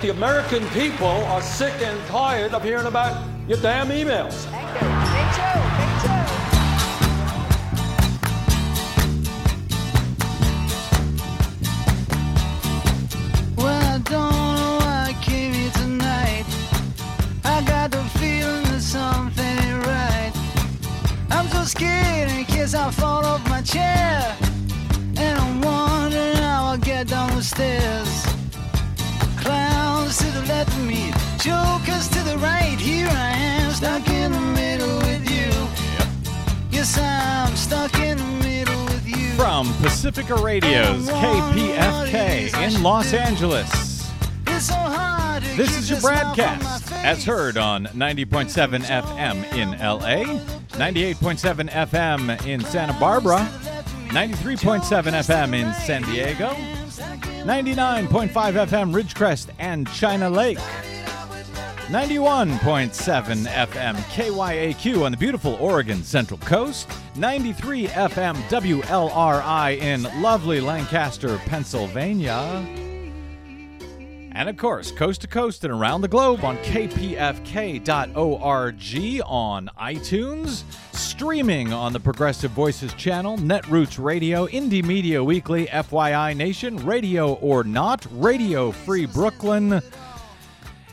The American people are sick and tired of hearing about your damn emails. Thank you. Me too. Me too. Well, I don't know why I came here tonight. I got the feeling that something ain't right. I'm so scared in case I fall off my chair. And I'm wondering how I'll get down the stairs. From Pacifica Radio's oh, KPFK in Los Angeles. It's so hard to This is your smile from my broadcast, as heard on 90.7 FM in LA, 98.7 FM in Santa Barbara, 93.7 FM in San Diego, 99.5 FM Ridgecrest and China Lake, 91.7 FM KYAQ on the beautiful Oregon Central Coast, 93 FM WLRI in lovely Lancaster, Pennsylvania. And of course, coast to coast and around the globe on kpfk.org, on iTunes, streaming on the Progressive Voices channel, Netroots Radio, Indie Media Weekly, FYI Nation, Radio or Not, Radio Free Brooklyn,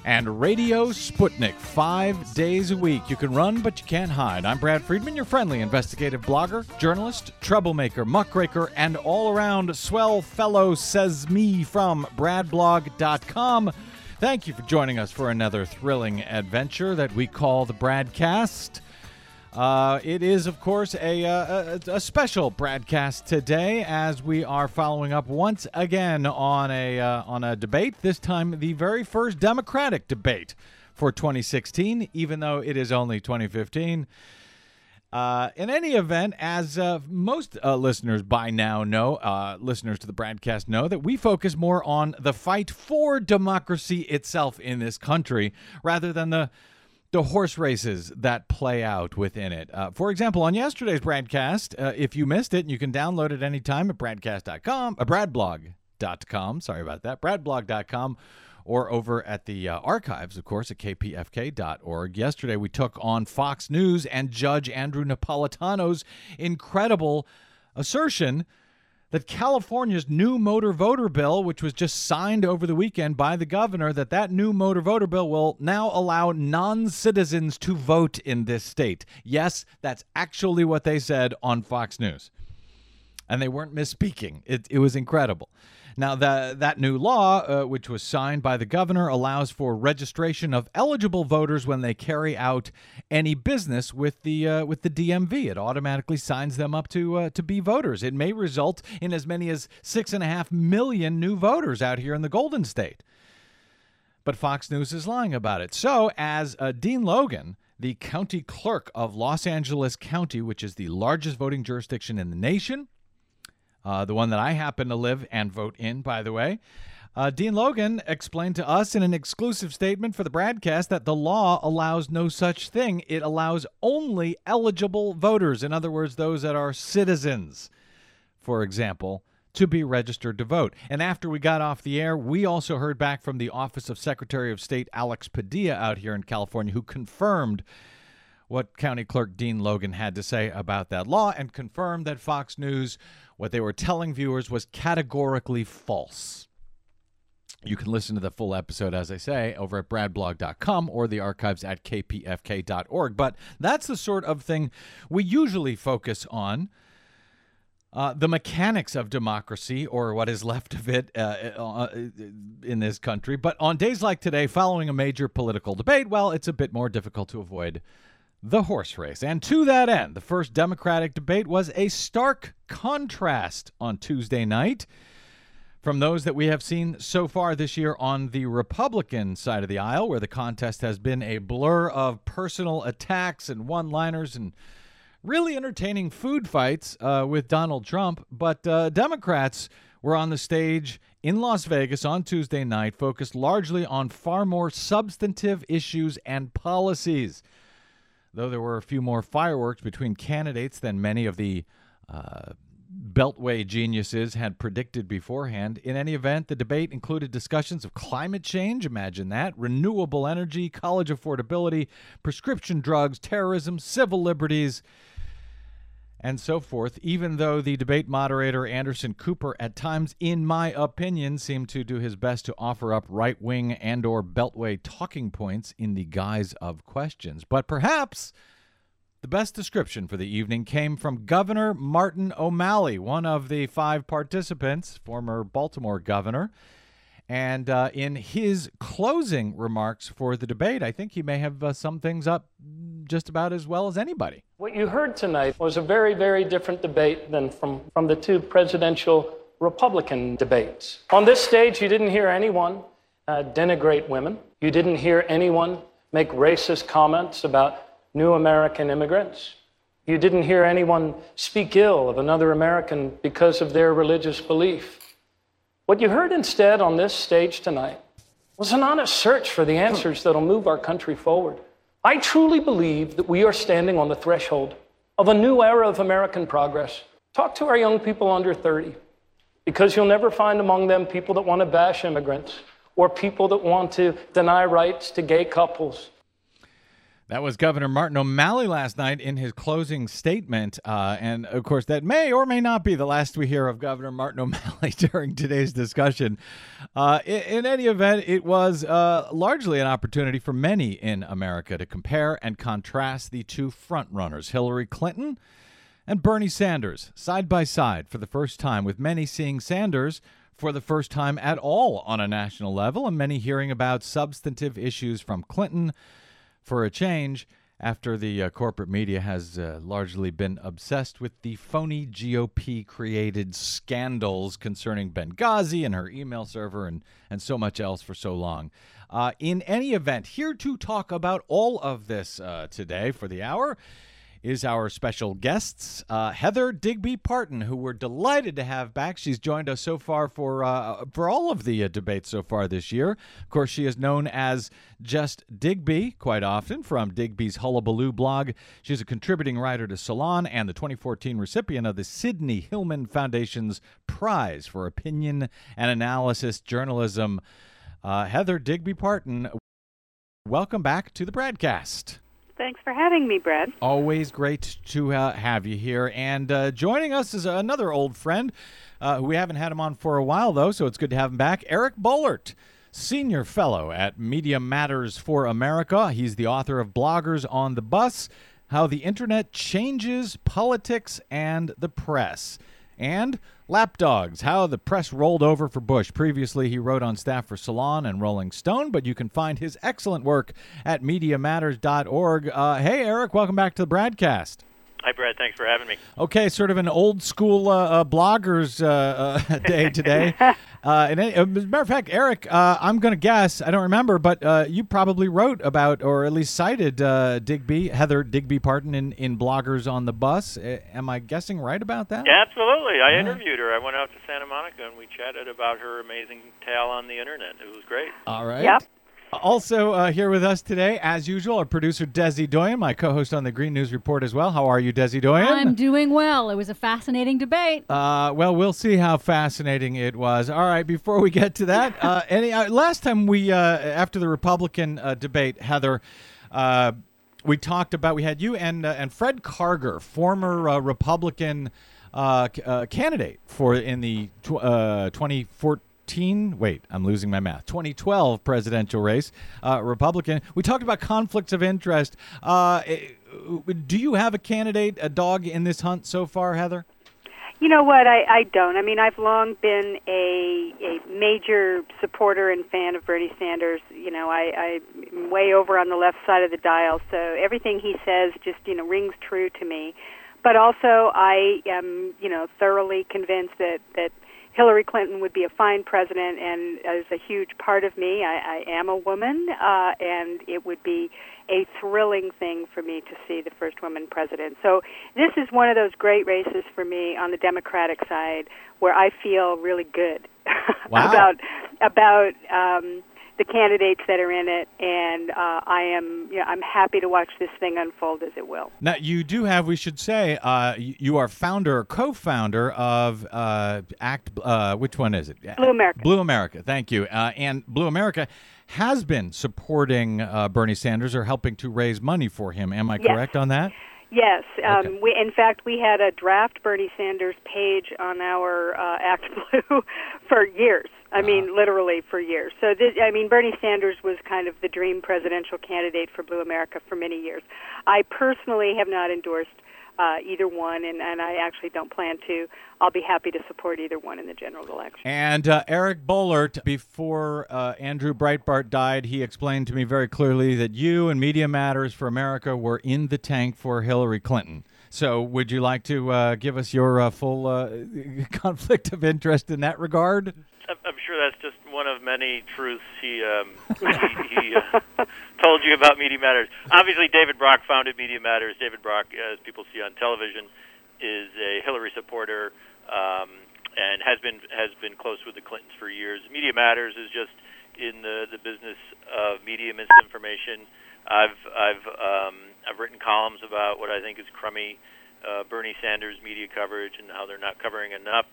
and Radio Sputnik five days a week. You can run, but you can't hide. I'm Brad Friedman, your friendly investigative blogger, journalist, troublemaker, muckraker, and all around swell fellow, says me from bradblog.com. Thank you for joining us for another thrilling adventure that we call the Bradcast. Uh, it is, of course, a, uh, a, a special broadcast today as we are following up once again on a uh, on a debate. This time, the very first Democratic debate for 2016, even though it is only 2015. Uh, in any event, as uh, most uh, listeners by now know, uh, listeners to the broadcast know that we focus more on the fight for democracy itself in this country rather than the the horse races that play out within it. Uh, for example, on yesterday's broadcast, uh, if you missed it, you can download it anytime at bradcast.com, uh, bradblog.com. Sorry about that, bradblog.com, or over at the uh, archives, of course, at kpfk.org. Yesterday, we took on Fox News and Judge Andrew Napolitano's incredible assertion that California's new motor voter bill, which was just signed over the weekend by the governor, that that new motor voter bill will now allow non-citizens to vote in this state. Yes, that's actually what they said on Fox News. And they weren't misspeaking. It, it was incredible. Now, the, that new law, uh, which was signed by the governor, allows for registration of eligible voters when they carry out any business with the uh, with the DMV. It automatically signs them up to uh, to be voters. It may result in as many as six and a half million new voters out here in the Golden State. But Fox News is lying about it. So, as uh, Dean Logan, the county clerk of Los Angeles County, which is the largest voting jurisdiction in the nation, uh, the one that I happen to live and vote in, by the way. Uh, Dean Logan explained to us in an exclusive statement for the broadcast that the law allows no such thing. It allows only eligible voters, in other words, those that are citizens, for example, to be registered to vote. And after we got off the air, we also heard back from the Office of Secretary of State Alex Padilla out here in California, who confirmed what County Clerk Dean Logan had to say about that law and confirmed that Fox News, what they were telling viewers, was categorically false. You can listen to the full episode, as I say, over at bradblog.com or the archives at kpfk.org. But that's the sort of thing we usually focus on. Uh, the mechanics of democracy, or what is left of it uh, uh, in this country. But on days like today, following a major political debate, well, it's a bit more difficult to avoid the horse race. And to that end, the first Democratic debate was a stark contrast on Tuesday night from those that we have seen so far this year on the Republican side of the aisle, where the contest has been a blur of personal attacks and one liners and really entertaining food fights uh, with Donald Trump. But uh, Democrats were on the stage in Las Vegas on Tuesday night, focused largely on far more substantive issues and policies. Though there were a few more fireworks between candidates than many of the uh, Beltway geniuses had predicted beforehand. In any event, the debate included discussions of climate change, imagine that, renewable energy, college affordability, prescription drugs, terrorism, civil liberties, and so forth, even though the debate moderator Anderson Cooper at times in my opinion seemed to do his best to offer up right-wing and or beltway talking points in the guise of questions. But perhaps the best description for the evening came from Governor Martin O'Malley, one of the five participants, former Baltimore governor. And uh, in his closing remarks for the debate, I think he may have uh, summed things up just about as well as anybody. What you heard tonight was a very, very different debate than from, from the two presidential Republican debates. On this stage, you didn't hear anyone uh, denigrate women, you didn't hear anyone make racist comments about new American immigrants. You didn't hear anyone speak ill of another American because of their religious belief. What you heard instead on this stage tonight was an honest search for the answers that'll move our country forward. I truly believe that we are standing on the threshold of a new era of American progress. Talk to our young people under 30, because you'll never find among them people that want to bash immigrants or people that want to deny rights to gay couples that was Governor Martin O'Malley last night in his closing statement. Uh, and of course, that may or may not be the last we hear of Governor Martin O'Malley during today's discussion. Uh, in, in, any event, it was uh, largely an opportunity for many in America to compare and contrast the two frontrunners, Hillary Clinton and Bernie Sanders, side by side for the first time, with many seeing Sanders for the first time at all on a national level, and many hearing about substantive issues from Clinton for a change after the uh, corporate media has uh, largely been obsessed with the phony GOP created scandals concerning Benghazi and her email server and, and so much else for so long. Uh, in any event, here to talk about all of this uh, today for the hour is our special guests, uh, Heather Digby Parton, who we're delighted to have back. She's joined us so far for uh, for all of the uh, debates so far this year. Of course, she is known as just Digby quite often from Digby's Hullabaloo blog. She's a contributing writer to Salon and the 2014 recipient of the Sidney Hillman Foundation's Prize for Opinion and Analysis Journalism. Uh, Heather Digby Parton, welcome back to the BradCast. Thanks for having me, Brad. Always great to uh, have you here. And uh, joining us is another old friend uh, who we haven't had him on for a while, though, so it's good to have him back. Eric Boehlert, Senior Fellow at Media Matters for America. He's the author of Bloggers on the Bus How the Internet Changes Politics and the Press. And Lapdogs, how the press rolled over for Bush. Previously, he wrote on staff for Salon and Rolling Stone, but you can find his excellent work at MediaMatters.org. Uh, hey, Eric, welcome back to the BradCast. Hi, Brad. Thanks for having me. Okay, sort of an old school uh, uh, bloggers uh, uh day today. Uh, and as a matter of fact, Eric, uh, I'm going to guess, I don't remember, but you probably wrote about or at least cited Digby, Heather Digby Parton, in, in Bloggers on the Bus. am I guessing right about that? Yeah, absolutely. I interviewed her. I went out to Santa Monica and we chatted about her amazing tale on the internet. It was great. All right. Yep. Also uh, here with us today, as usual, our producer Desi Doyen, my co-host on the Green News Report as well. How are you, Desi Doyen? I'm doing well. It was a fascinating debate. Uh, well, we'll see how fascinating it was. All right, before we get to that, uh, any uh, last time we uh, after the Republican uh, debate, Heather. we talked about we had you and and Fred Karger, former Republican candidate for in the tw- 2014 2014, wait, I'm losing my math, 2012 presidential race, uh, Republican. We talked about conflicts of interest. Uh, eh, do you have a candidate, a dog in this hunt so far, Heather? You know what? I, I don't. I mean, I've long been a, a major supporter and fan of Bernie Sanders. You know, I, I'm way over on the left side of the dial, so everything he says just, you know, rings true to me. But also, I am, you know, thoroughly convinced that, that Hillary Clinton would be a fine president and is a huge part of me. I, I am a woman, uh, and it would be a thrilling thing for me to see the first woman president. So this is one of those great races for me on the Democratic side where I feel really good wow. about about um, the candidates that are in it, and uh, I am you know, I'm happy to watch this thing unfold as it will. Now, you do have, we should say, uh, you are founder, co-founder of uh, Act. Uh, which one is it? Blue America. Blue America. Thank you. Uh, and Blue America has been supporting uh, Bernie Sanders or helping to raise money for him. Am I Yes. correct on that? Yes, um, Okay. we in fact we had a draft Bernie Sanders page on our uh, Act Blue for years. I mean, literally for years. So this, I mean, Bernie Sanders was kind of the dream presidential candidate for Blue America for many years. I personally have not endorsed uh, either one, and, and I actually don't plan to. I'll be happy to support either one in the general election. And uh, Eric Boehlert, before uh, Andrew Breitbart died, he explained to me very clearly that you and Media Matters for America were in the tank for Hillary Clinton. So, would you like to uh, give us your uh, full uh, conflict of interest in that regard? I'm sure that's just one of many truths he um, he, he uh, told you about Media Matters. Obviously, David Brock founded Media Matters. David Brock, as people see on television, is a Hillary supporter um, and has been has been close with the Clintons for years. Media Matters is just in the the business of media misinformation. I've I've um, I've written columns about what I think is crummy uh, Bernie Sanders media coverage and how they're not covering enough.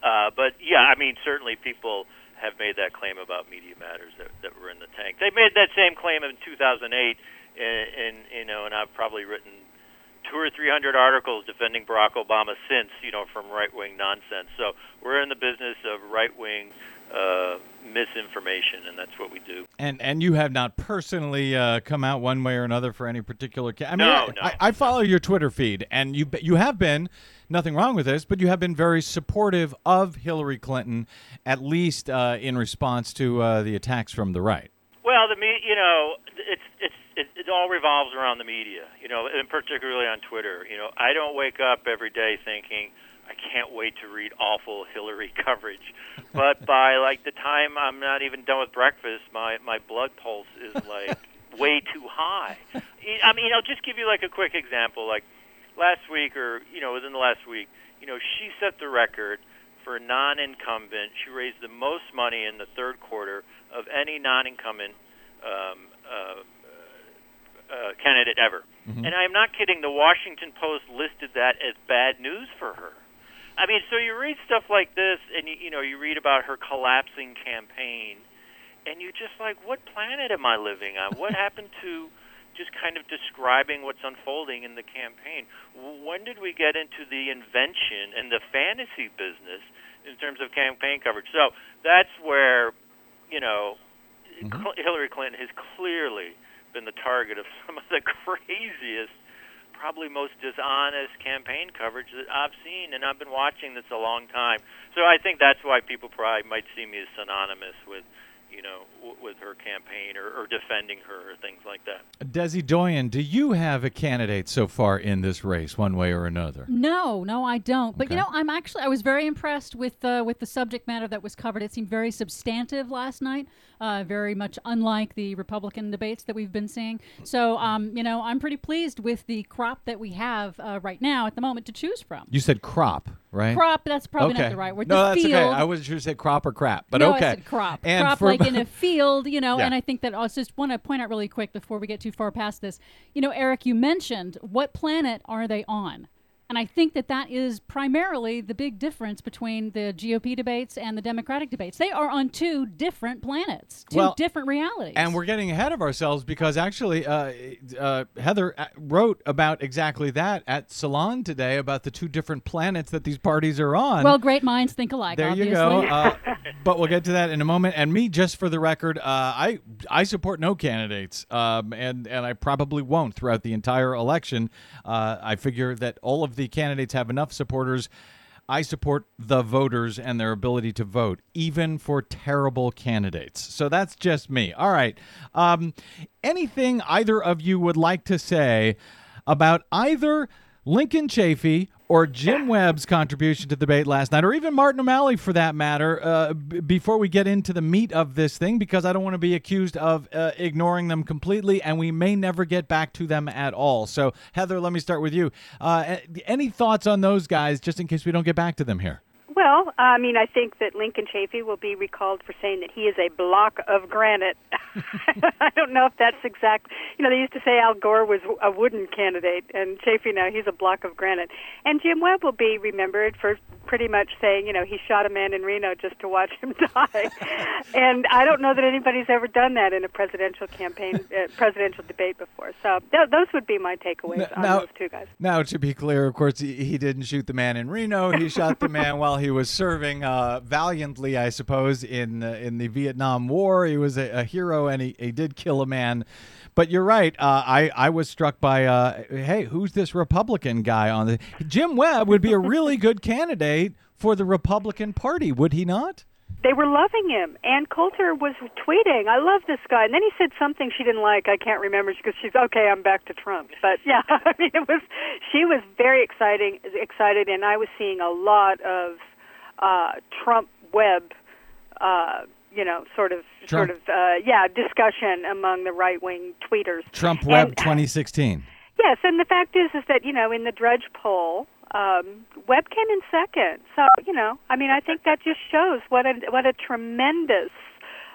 Uh, but yeah, I mean, certainly people have made that claim about Media Matters that, that were in the tank. They made that same claim in 2008, and, and you know, and I've probably written two or three hundred articles defending Barack Obama since, you know, from right wing nonsense. So we're in the business of right wing uh, misinformation, and that's what we do. And and you have not personally uh, come out one way or another for any particular. Ca- I mean, No, I, no. I, I follow your Twitter feed, and you you have been nothing wrong with this, but you have been very supportive of Hillary Clinton, at least uh, in response to uh, the attacks from the right. Well, the me, you know, it's it's it, it all revolves around the media, you know, and particularly on Twitter. You know, I don't wake up every day thinking I can't wait to read awful Hillary coverage, but by like the time I'm not even done with breakfast, my my blood pulse is like way too high. I mean, I'll just give you like a quick example. Like last week, or you know, within the last week, you know, she set the record for a non-incumbent. She raised the most money in the third quarter of any non-incumbent um, uh, uh, candidate ever. And I'm not kidding. The Washington Post listed that as bad news for her. I mean, so you read stuff like this, and you, you know, you read about her collapsing campaign, and you're just like, what planet am I living on? What happened to just kind of describing what's unfolding in the campaign? When did we get into the invention and the fantasy business in terms of campaign coverage? So that's where, you know, mm-hmm. Cl- Hillary Clinton has clearly been the target of some of the craziest, probably most dishonest campaign coverage that I've seen, and I've been watching this a long time. So I think that's why people probably might see me as synonymous with, you know, w- with her campaign or, or defending her or things like that. Desi Doyen, do you have a candidate so far in this race, one way or another? No, no, I don't. But you know, I'm actually I was very impressed with uh, with the subject matter that was covered. It seemed very substantive last night, uh, very much unlike the Republican debates that we've been seeing. So, um, you know, I'm pretty pleased with the crop that we have uh, right now at the moment to choose from. You said crop, right? Crop, that's probably okay. not the right word. No, the that's field, okay. I wasn't sure to say crop or crap, but no, okay. I said crop. And crop like in a field, you know, Yeah. and I think that I just want to point out really quick before we get too far past this. You know, Eric, you mentioned what planet are they on? And I think that that is primarily the big difference between the GOP debates and the Democratic debates. They are on two different planets, two Well, different realities. And we're getting ahead of ourselves because actually, uh, uh, Heather uh, wrote about exactly that at Salon today about the two different planets that these parties are on. well, great minds think alike. there obviously. you go. Uh, but we'll get to that in a moment. And me, just for the record, uh, I I support no candidates, um, and and I probably won't throughout the entire election. Uh, I figure that all of the candidates have enough supporters. I support the voters and their ability to vote, even for terrible candidates. So that's just me. All right. Um, anything either of you would like to say about either Lincoln Chafee or Jim Webb's contribution to the debate last night, or even Martin O'Malley for that matter, uh, b- before we get into the meat of this thing, because I don't want to be accused of uh, ignoring them completely, and we may never get back to them at all. So, Heather, let me start with you. Uh, any thoughts on those guys, just in case we don't get back to them here? Well, I mean, I think that Lincoln Chafee will be recalled for saying that he is a block of granite. I don't know if that's exact. You know, they used to say Al Gore was a wooden candidate, and Chafee now he's a block of granite. And Jim Webb will be remembered for pretty much saying, you know, he shot a man in Reno just to watch him die. and I don't know that anybody's ever done that in a presidential campaign, uh, presidential debate before. So th- those would be my takeaways on now- those two guys. Now, to be clear, of course, he, he didn't shoot the man in Reno. He shot the man while he was serving uh, valiantly, I suppose, in uh, in the Vietnam War. He was a, a hero, and he, he did kill a man. But you're right. Uh, I I was struck by, uh, hey, who's this Republican guy on the? Jim Webb would be a really good candidate for the Republican Party, would he not? They were loving him. Ann Coulter was tweeting, "I love this guy," and then he said something she didn't like. I can't remember because she's okay. I'm back to Trump. But yeah, I mean, it was she was very exciting, excited, and I was seeing a lot of uh, Trump Webb, uh, you know, sort of, Trump- sort of, uh, yeah, discussion among the right wing tweeters. Trump Webb And- 2016. Yes, and the fact is, is that you know, in the Drudge poll, um, Webb came in second. So you know, I mean, I think that just shows what a what a tremendous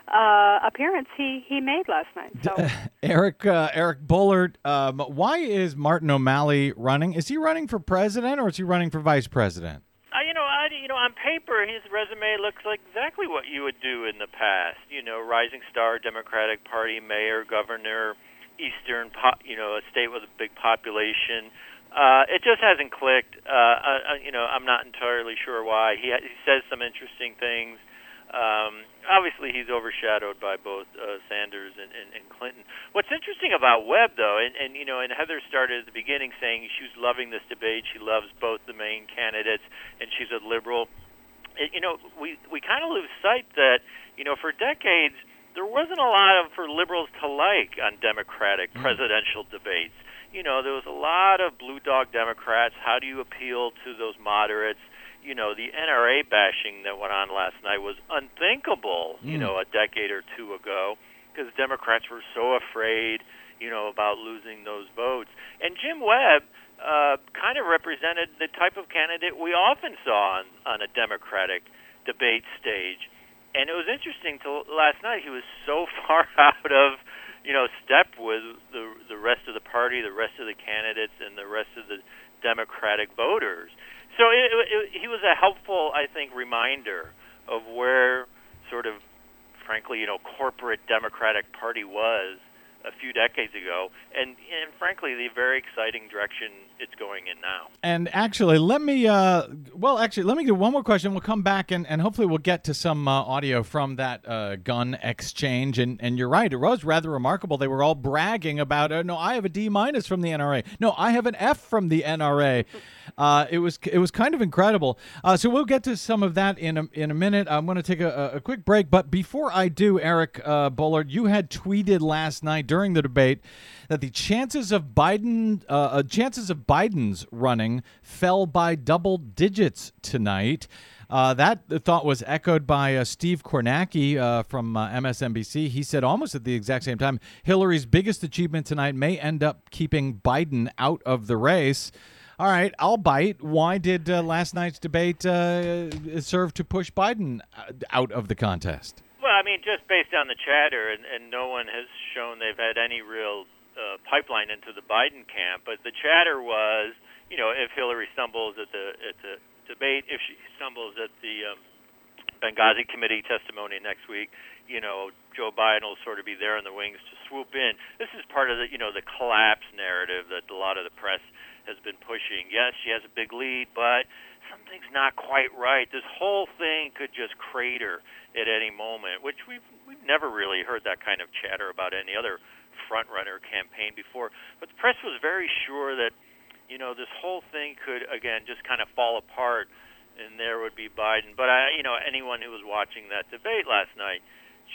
uh, appearance he he made last night. So Eric uh, Eric Boehlert, um, why is Martin O'Malley running? Is he running for president or is he running for vice president? Uh, you know, I, you know, on paper, his resume looks like exactly what you would do in the past. You know, rising star, Democratic Party mayor, governor, eastern, po- you know, a state with a big population. Uh, it just hasn't clicked. Uh, uh, you know, I'm not entirely sure why. He ha- he says some interesting things. Um, obviously, he's overshadowed by both uh, Sanders and, and, and Clinton. What's interesting about Webb, though, and, and you know, and Heather started at the beginning saying she was loving this debate. She loves both the main candidates, and she's a liberal. It, you know, we we kind of lose sight that you know, for decades there wasn't a lot of for liberals to like on Democratic presidential debates. You know, there was a lot of blue dog Democrats. How do you appeal to those moderates? You know, the NRA bashing that went on last night was unthinkable, you know, a decade or two ago because Democrats were so afraid, you know, about losing those votes. And Jim Webb uh, kind of represented the type of candidate we often saw on, on a Democratic debate stage. And it was interesting till last night. He was so far out of, you know, step with the the rest of the party, the rest of the candidates, and the rest of the Democratic voters. So it, it, he was a helpful, I think, reminder of where sort of, frankly, you know, corporate Democratic Party was a few decades ago, and and frankly, the very exciting direction it's going in now. And actually, let me, uh, well, actually, let me do one more question. We'll come back and, and hopefully we'll get to some uh, audio from that uh, gun exchange. And, and you're right, it was rather remarkable. They were all bragging about, uh, no, I have a D minus from the NRA. No, I have an F from the NRA. Uh, it was it was kind of incredible. Uh, so we'll get to some of that in a, in a minute. I'm going to take a, a quick break, but before I do, Eric uh, Boehlert, you had tweeted last night during the debate that the chances of Biden uh, uh, chances of Biden's running fell by double digits tonight. Uh, that thought was echoed by uh, Steve Kornacki uh, from uh, MSNBC. He said almost at the exact same time Hillary's biggest achievement tonight may end up keeping Biden out of the race. All right, I'll bite. Why did uh, last night's debate serve to push Biden out of the contest? I mean, just based on the chatter, and, and no one has shown they've had any real uh, pipeline into the Biden camp. But the chatter was, you know, if Hillary stumbles at the at the debate, if she stumbles at the um, Benghazi committee testimony next week, you know, Joe Biden will sort of be there in the wings to swoop in. This is part of the, you know, the collapse narrative that a lot of the press has been pushing. Yes, she has a big lead, but something's not quite right. This whole thing could just crater at any moment, which we've we've never really heard that kind of chatter about any other front runner campaign before. But the press was very sure that you know this whole thing could again just kind of fall apart, and there would be Biden. But I, you know, anyone who was watching that debate last night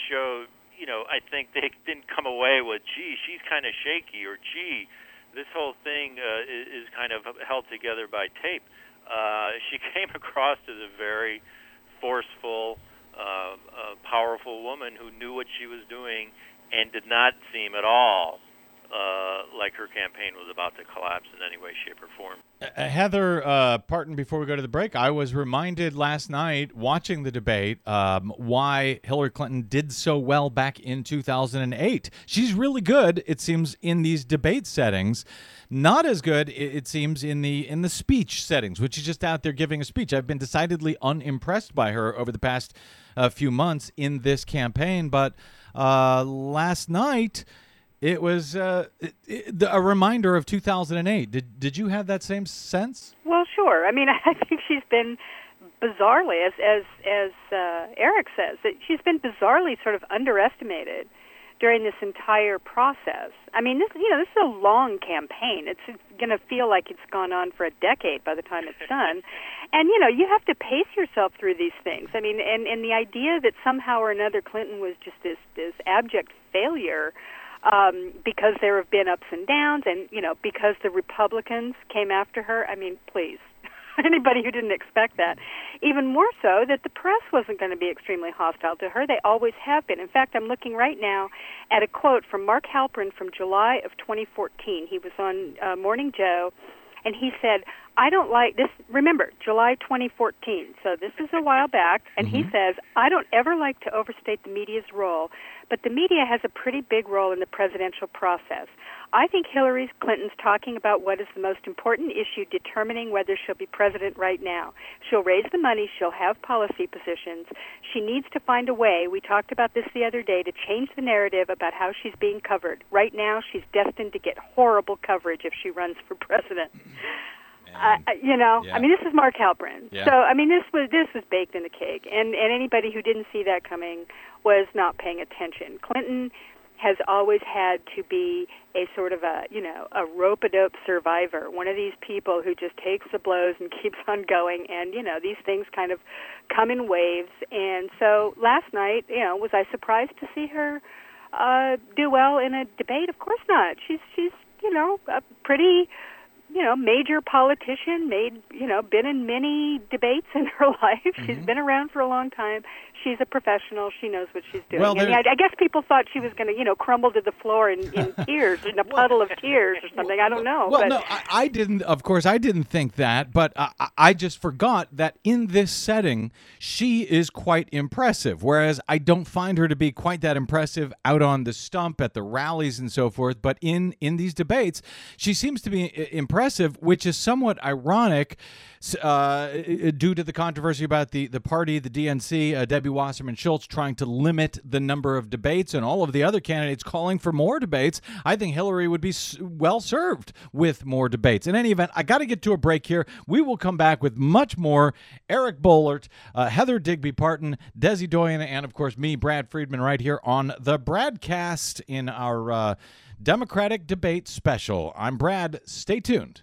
showed, you know, I think they didn't come away with, gee, she's kind of shaky, or gee, this whole thing uh, is, is kind of held together by tape. Uh, she came across as a very forceful, uh, uh, powerful woman who knew what she was doing and did not seem at all uh, like her campaign was about to collapse in any way, shape, or form. Uh, Heather uh, Parton, before we go to the break, I was reminded last night watching the debate um, why Hillary Clinton did so well back in 2008. She's really good, it seems, in these debate settings. Not as good, it, it seems, in the in the speech settings, which is just out there giving a speech. I've been decidedly unimpressed by her over the past uh, few months in this campaign, but uh, last night it was uh, it, it, a reminder of 2008. Did did you have that same sense? Well, sure. I mean, I think she's been bizarrely, as as as uh, Eric says, that she's been bizarrely sort of underestimated during this entire process. I mean, this you know this is a long campaign. It's, it's going to feel like it's gone on for a decade by the time it's done, and you know you have to pace yourself through these things. I mean, and and the idea that somehow or another Clinton was just this this abject failure um, because there have been ups and downs, and you know because the Republicans came after her. I mean, please, anybody who didn't expect that. Even more so that the press wasn't going to be extremely hostile to her. They always have been. In fact, I'm looking right now at a quote from Mark Halperin from July of 2014. He was on uh, Morning Joe, and he said, I don't like this. Remember, July 2014. So this is a while back. And mm-hmm. he says, I don't ever like to overstate the media's role, but the media has a pretty big role in the presidential process. I think Hillary Clinton's talking about what is the most important issue determining whether she'll be president right now. She'll raise the money, she'll have policy positions. She needs to find a way, we talked about this the other day, to change the narrative about how she's being covered. Right now, she's destined to get horrible coverage if she runs for president. Uh, you know, yeah. I mean, this is Mark Halperin. Yeah. So, I mean, this was this was baked in the cake, and and anybody who didn't see that coming was not paying attention. Clinton has always had to be a sort of a you know a rope a dope survivor, one of these people who just takes the blows and keeps on going. And you know these things kind of come in waves. And so last night, you know, was I surprised to see her uh, do well in a debate? Of course not. She's she's you know a pretty you know, major politician, made, you know, been in many debates in her life. Mm-hmm. She's been around for a long time she's a professional. She knows what she's doing. Well, and I, I guess people thought she was going to, you know, crumble to the floor in, in tears, in a puddle of tears or something. I don't know. Well, but. no, I, I, didn't. Of course, I didn't think that, but I, I just forgot that in this setting, she is quite impressive. Whereas I don't find her to be quite that impressive out on the stump at the rallies and so forth. But in in these debates, she seems to be impressive, which is somewhat ironic uh, due to the controversy about the, the party, the DNC, uh, Debbie Wasserman Schultz trying to limit the number of debates, and all of the other candidates calling for more debates. I think Hillary would be well served with more debates. In any event, I got to get to a break here. We will come back with much more. Eric Boehlert, uh, Heather Digby Parton, Desi Doyen, and of course me, Brad Friedman, right here on the BradCast in our uh, Democratic debate special. I'm Brad. Stay tuned.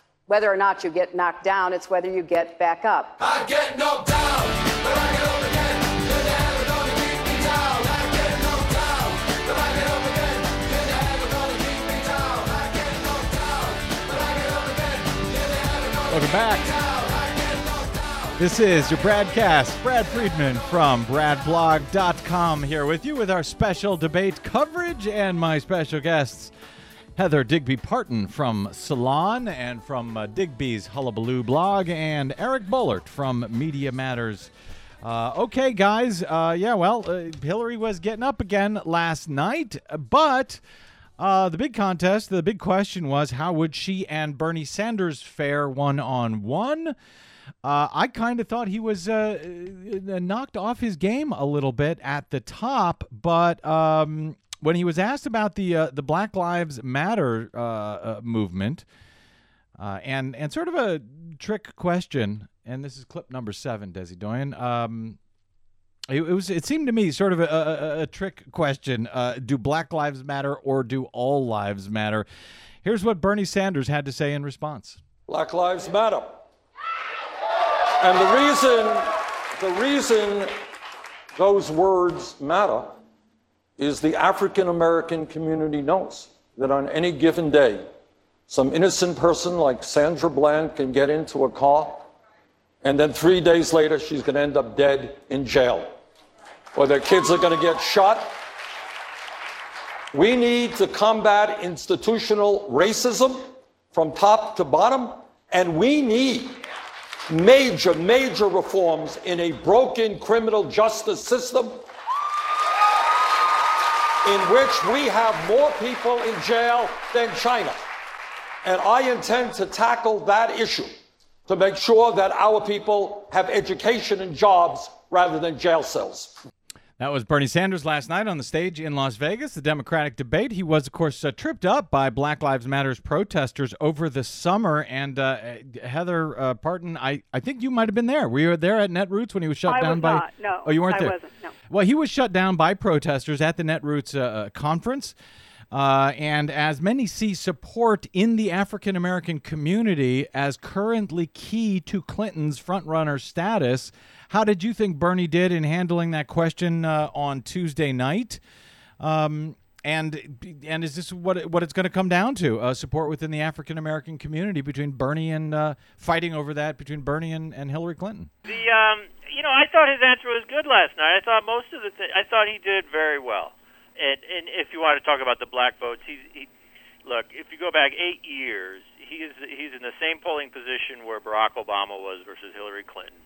whether or not you get knocked down, it's whether you get back up. I get knocked down, but I get up again. Welcome back. This is your BradCast. Brad Friedman from BradBlog.com here with you with our special debate coverage and my special guests. Heather Digby Parton from Salon and from uh, Digby's Hullabaloo blog, and Eric Boehlert from Media Matters. Uh, okay, guys. Uh, yeah, well, uh, Hillary was getting up again last night, but uh, the big contest, the big question was how would she and Bernie Sanders fare one on one? I kind of thought he was uh, knocked off his game a little bit at the top, but um, when he was asked about the uh, the Black Lives Matter uh, uh, movement, uh, and and sort of a trick question, and this is clip number seven, Desi Doyen. Um, It, it was. It seemed to me sort of a, a, a trick question. Uh, do Black Lives Matter or do all lives matter? Here's what Bernie Sanders had to say in response. Black Lives Matter. And the reason, the reason those words matter is the African American community knows that on any given day, some innocent person like Sandra Bland can get into a car, and then three days later, she's going to end up dead in jail, or their kids are going to get shot. We need to combat institutional racism from top to bottom, and we need major, major reforms in a broken criminal justice system in which we have more people in jail than China. And I intend to tackle that issue to make sure that our people have education and jobs rather than jail cells. That was Bernie Sanders last night on the stage in Las Vegas, the Democratic debate. He was, of course, uh, tripped up by Black Lives Matters protesters over the summer. And uh, Heather uh, Parton, I, I think you might have been there. Were you there at Netroots when he was shut I down was by? not. No, oh, you weren't I there. wasn't. No. Well, he was shut down by protesters at the Netroots uh, conference. Uh, and as many see support in the African American community as currently key to Clinton's frontrunner status, how did you think Bernie did in handling that question uh, on Tuesday night? Um, and and is this what it, what it's going to come down to? Uh, support within the African American community between Bernie and uh, fighting over that between Bernie and, and Hillary Clinton. The um, you know, I thought his answer was good last night. I thought most of the th- I thought he did very well. And and if you want to talk about the black votes, he's he look. If you go back eight years, he's he's in the same polling position where Barack Obama was versus Hillary Clinton.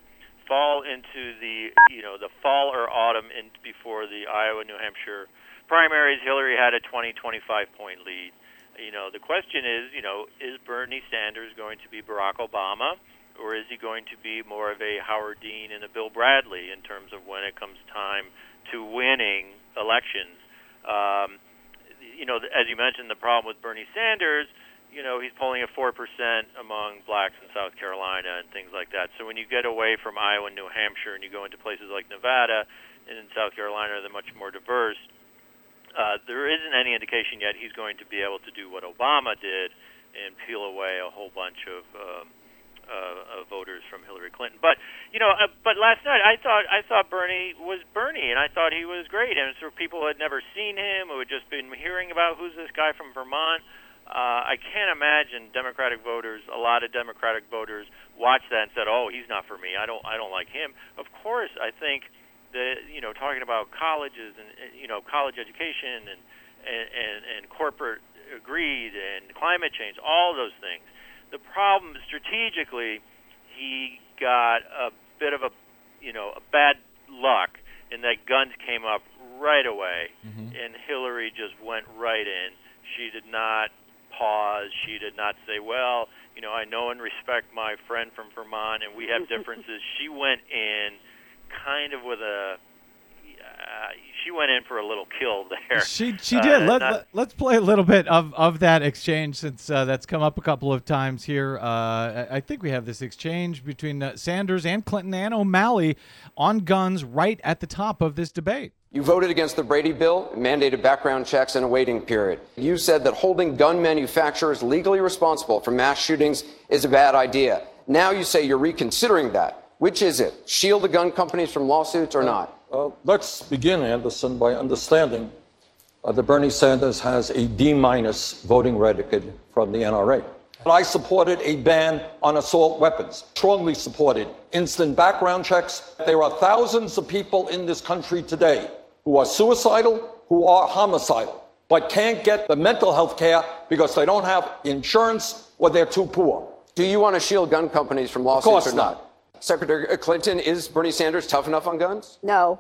Fall into the you know the fall or autumn in before the Iowa New Hampshire primaries, Hillary had a 20 25 point lead. You know the question is you know is Bernie Sanders going to be Barack Obama? Or is he going to be more of a Howard Dean and a Bill Bradley in terms of when it comes time to winning elections? Um, you know, as you mentioned, the problem with Bernie Sanders, you know, he's polling at four percent among blacks in South Carolina and things like that. So when you get away from Iowa and New Hampshire and you go into places like Nevada and in South Carolina, they're much more diverse. Uh, there isn't any indication yet he's going to be able to do what Obama did and peel away a whole bunch of um, uh, of voters from Hillary Clinton. But you know, uh, but last night I thought I thought Bernie was Bernie, and I thought he was great. And so people who had never seen him, who had just been hearing about who's this guy from Vermont. Uh, I can't imagine Democratic voters, a lot of Democratic voters, watched that and said, "Oh, he's not for me. I don't, I don't like him." Of course, I think that you know, talking about colleges and you know, college education and and and, and corporate greed and climate change, all those things the problem strategically, he got a bit of a, you know, a bad luck in that guns came up right away, mm-hmm. and Hillary just went right in. She did not pause. She did not say, "Well, you know, I know and respect my friend from Vermont, and we have differences." she went in kind of with a she went in for a little kill there. She she did. Uh, let, not, let, us play a little bit of, of that exchange since uh, that's come up a couple of times here. Uh, I think we have this exchange between uh, Sanders and Clinton and O'Malley on guns right at the top of this debate. You voted against the Brady bill, mandated background checks and a waiting period. You said that holding gun manufacturers legally responsible for mass shootings is a bad idea. Now you say you're reconsidering that. Which is it? Shield the gun companies from lawsuits or not? Uh, let's begin, Anderson, by understanding uh, that Bernie Sanders has a D minus voting record from the NRA. I supported a ban on assault weapons, strongly supported instant background checks. There are thousands of people in this country today who are suicidal, who are homicidal, but can't get the mental health care because they don't have insurance or they're too poor. Do you want to shield gun companies from lawsuits of course or not? Secretary Clinton, is Bernie Sanders tough enough on guns? No,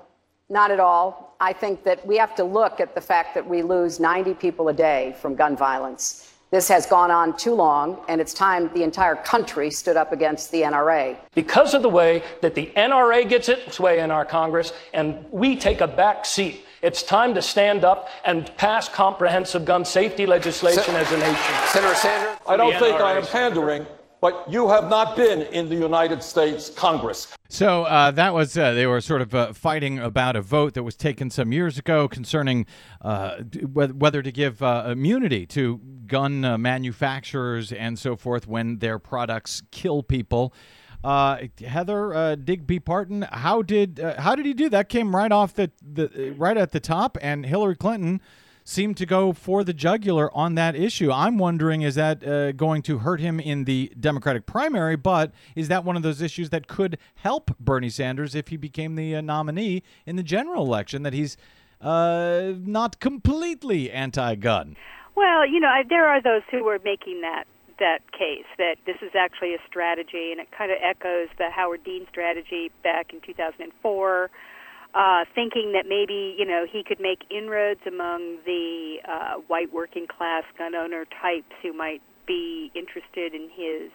not at all. I think that we have to look at the fact that we lose 90 people a day from gun violence. This has gone on too long, and it's time the entire country stood up against the NRA. Because of the way that the NRA gets its way in our Congress, and we take a back seat, it's time to stand up and pass comprehensive gun safety legislation Sen- as a nation. Senator Sanders? I don't think I am pandering but you have not been in the United States Congress. So uh, that was uh, they were sort of uh, fighting about a vote that was taken some years ago concerning uh, whether to give uh, immunity to gun uh, manufacturers and so forth when their products kill people. Heather Digby Parton, how did how did he do that? Came right off the, the right at the top, and Hillary Clinton seemed to go for the jugular on that issue. I'm wondering is that uh, going to hurt him in the Democratic primary, but is that one of those issues that could help Bernie Sanders if he became the uh, nominee in the general election, that he's uh, not completely anti gun? Well, you know, I, there are those who are making that that case that this is actually a strategy, and it kind of echoes the Howard Dean strategy back in 2004 uh, thinking that maybe you know he could make inroads among the uh, white working class gun owner types who might be interested in his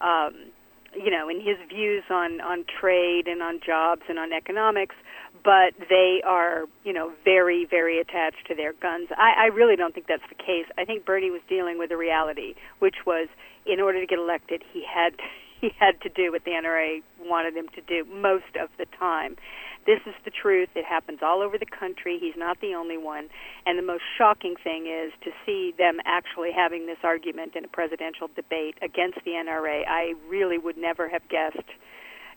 um, you know in his views on on trade and on jobs and on economics but they are you know very very attached to their guns. I, I really don't think that's the case. I think Bernie was dealing with a reality which was in order to get elected he had he had to do what the NRA wanted him to do most of the time this is the truth. It happens all over the country. He's not the only one. And the most shocking thing is to see them actually having this argument in a presidential debate against the NRA. I really would never have guessed.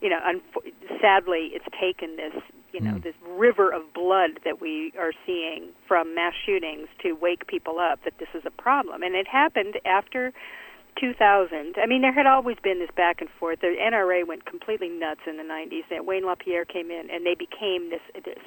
You know, unfo- sadly, it's taken this, you know, mm. this river of blood that we are seeing from mass shootings to wake people up that this is a problem. And it happened after 2000, I mean, there had always been this back and forth. The NRA went completely nuts in the 90s. And Wayne LaPierre came in, and they became this this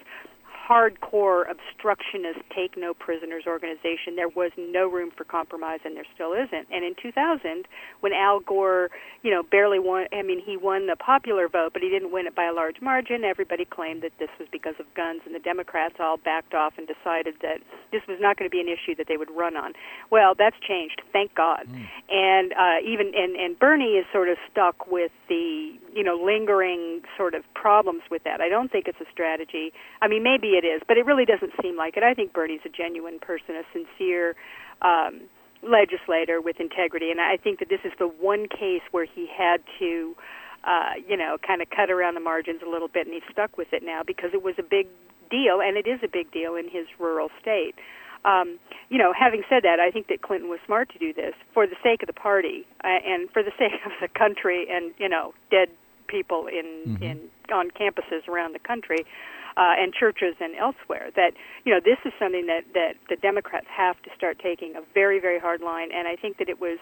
hardcore obstructionist take no prisoners organization there was no room for compromise and there still isn't. And in 2000 when Al Gore you know barely won I mean he won the popular vote but he didn't win it by a large margin. Everybody claimed that this was because of guns and the Democrats all backed off and decided that this was not going to be an issue that they would run on. Well that's changed thank god. Mm. and uh even and and Bernie is sort of stuck with the you know lingering sort of problems with that I don't think it's a strategy I mean maybe it is, but it really doesn't seem like it. I think Bernie's a genuine person, a sincere um, legislator with integrity, and I think that this is the one case where he had to, uh, you know, kind of cut around the margins a little bit, and he's stuck with it now because it was a big deal, and it is a big deal in his rural state. Um, you know, having said that, I think that Clinton was smart to do this for the sake of the party uh, and for the sake of the country, and you know, dead people in mm-hmm. in on campuses around the country uh, and churches and elsewhere. That you know this is something that that the Democrats have to start taking a very very hard line, and I think that it was,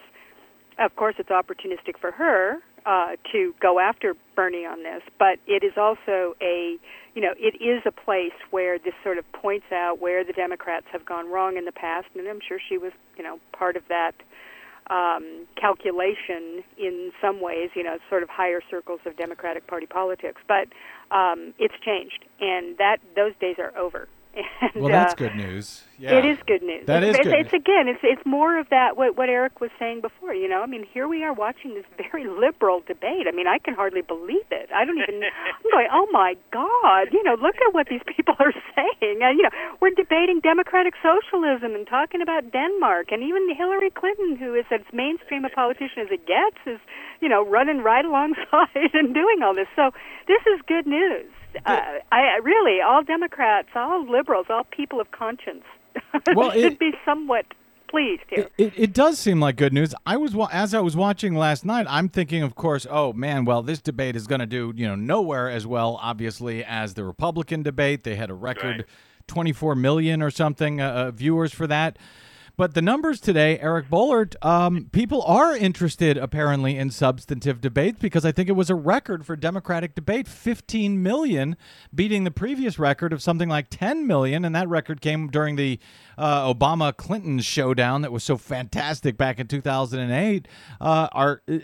of course, it's opportunistic for her uh, to go after Bernie on this, but it is also a you know it is a place where this sort of points out where the Democrats have gone wrong in the past, and I'm sure she was you know part of that um, calculation in some ways, you know, sort of higher circles of Democratic Party politics. But um, it's changed, and that those days are over. And, well, that's uh, good news. Yeah. It is good news. That it's, is good. It's, it's again, it's it's more of that what what Eric was saying before. You know, I mean, here we are watching this very liberal debate. I mean, I can hardly believe it. I don't even. I'm going, oh my God! You know, look at what these people are saying. And you know, we're debating democratic socialism and talking about Denmark, and even Hillary Clinton, who is as mainstream a politician as it gets, is you know running right alongside and doing all this. So this is good news. Uh, I really all Democrats, all liberals, all people of conscience well, should it, be somewhat pleased here. It, it, it, does seem like good news. I was as I was watching last night. I'm thinking, of course, oh man, well this debate is going to do you know nowhere as well, obviously, as the Republican debate. They had a record right. 24 million or something uh, uh viewers for that. But the numbers today, Eric Boehlert, um, people are interested apparently in substantive debates because I think it was a record for Democratic debate 15 million, beating the previous record of something like 10 million. And that record came during the uh, Obama Clinton showdown that was so fantastic back in 2008. Uh, are, uh,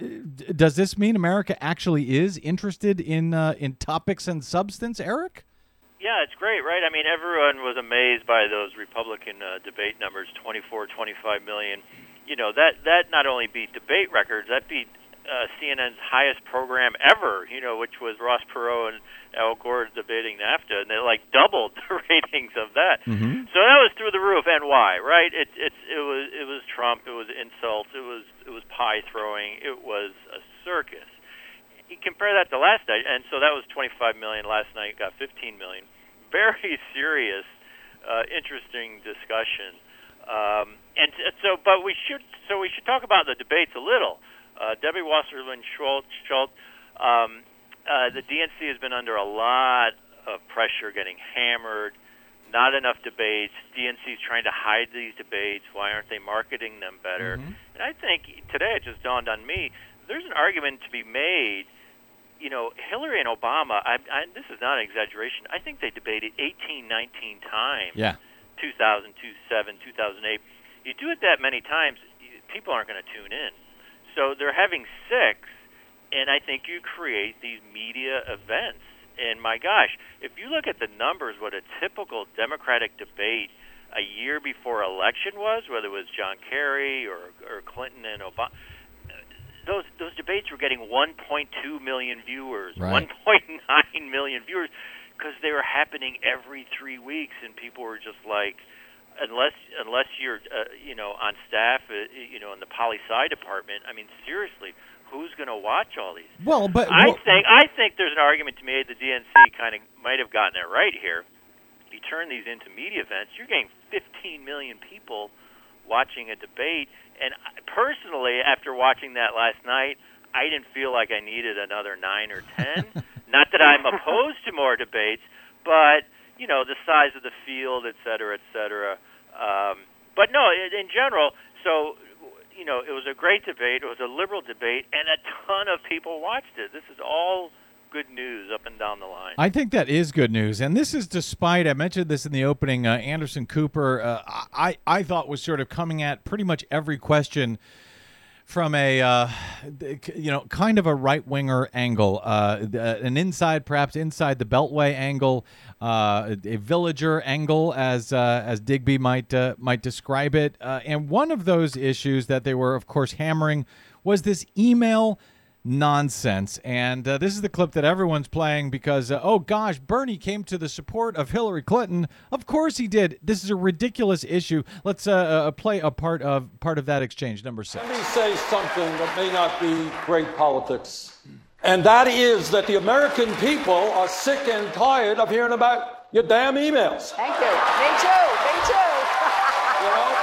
does this mean America actually is interested in, uh, in topics and substance, Eric? Yeah, it's great, right? I mean, everyone was amazed by those Republican uh, debate numbers 24, 25 million. You know, that that not only beat debate records, that beat uh, CNN's highest program ever, you know, which was Ross Perot and Al Gore debating NAFTA, and they like doubled the ratings of that. Mm-hmm. So that was through the roof. And why? Right? It, it's it was it was Trump. It was insults. It was it was pie throwing. It was a circus. You compare that to last night, and so that was 25 million. Last night got 15 million. Very serious, uh, interesting discussion. Um, and so, but we should so we should talk about the debates a little. Uh, Debbie Wasserman Schultz, Schultz um, uh, the DNC has been under a lot of pressure, getting hammered. Not enough debates. DNC is trying to hide these debates. Why aren't they marketing them better? And I think today it just dawned on me. There's an argument to be made. You know, Hillary and Obama. I, I, this is not an exaggeration. I think they debated 18, 19 times. Yeah. 2000, 2007, 2008. You do it that many times, people aren't going to tune in. So they're having six, and I think you create these media events. And my gosh, if you look at the numbers, what a typical Democratic debate a year before election was, whether it was John Kerry or, or Clinton and Obama, those those debates were getting 1.2 million viewers, Right. 1.9 million viewers, because they were happening every three weeks, and people were just like, unless unless you're uh, you know on staff, uh, you know in the poli sci department. I mean, seriously, who's going to watch all these? Well, but I well- think I think there's an argument to be made. The DNC kind of might have gotten it right here. You turn these into media events, you're getting 15 million people watching a debate. And personally, after watching that last night, I didn't feel like I needed another nine or ten. Not that I'm opposed to more debates, but you know the size of the field, et cetera, et cetera. Um, but no, in, in general, so you know, it was a great debate. It was a liberal debate, and a ton of people watched it. This is all good news up and down the line. I think that is good news, and this is despite I mentioned this in the opening. Uh, Anderson Cooper, uh, I I thought was sort of coming at pretty much every question from a uh, you know kind of a right winger angle, uh, an inside perhaps inside the Beltway angle, uh, a villager angle as uh, as Digby might uh, might describe it. Uh, and one of those issues that they were of course hammering was this email nonsense. And uh, this is the clip that everyone's playing because, uh, oh gosh, Bernie came to the support of Hillary Clinton. Of course he did. This is a ridiculous issue. Let's uh, uh, play a part of part of that exchange, number six. Let me say something that may not be great politics. And that is that the American people are sick and tired of hearing about your damn emails. Thank you. Me too. Me too. You know?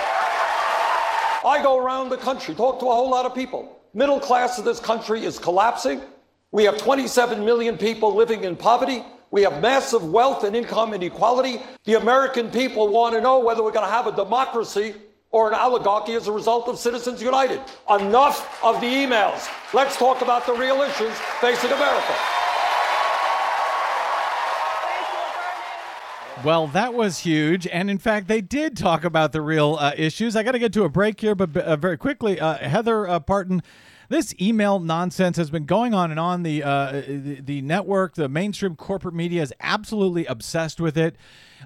I go around the country, talk to a whole lot of people. Middle class of this country is collapsing. We have 27 million people living in poverty. We have massive wealth and income inequality. The American people want to know whether we're going to have a democracy or an oligarchy as a result of Citizens United. Enough of the emails. Let's talk about the real issues facing America. Well, that was huge, and in fact, they did talk about the real uh, issues. I got to get to a break here, but uh, very quickly, uh, Heather uh, Parton. This email nonsense has been going on and on. The, uh, the the network, the mainstream corporate media is absolutely obsessed with it.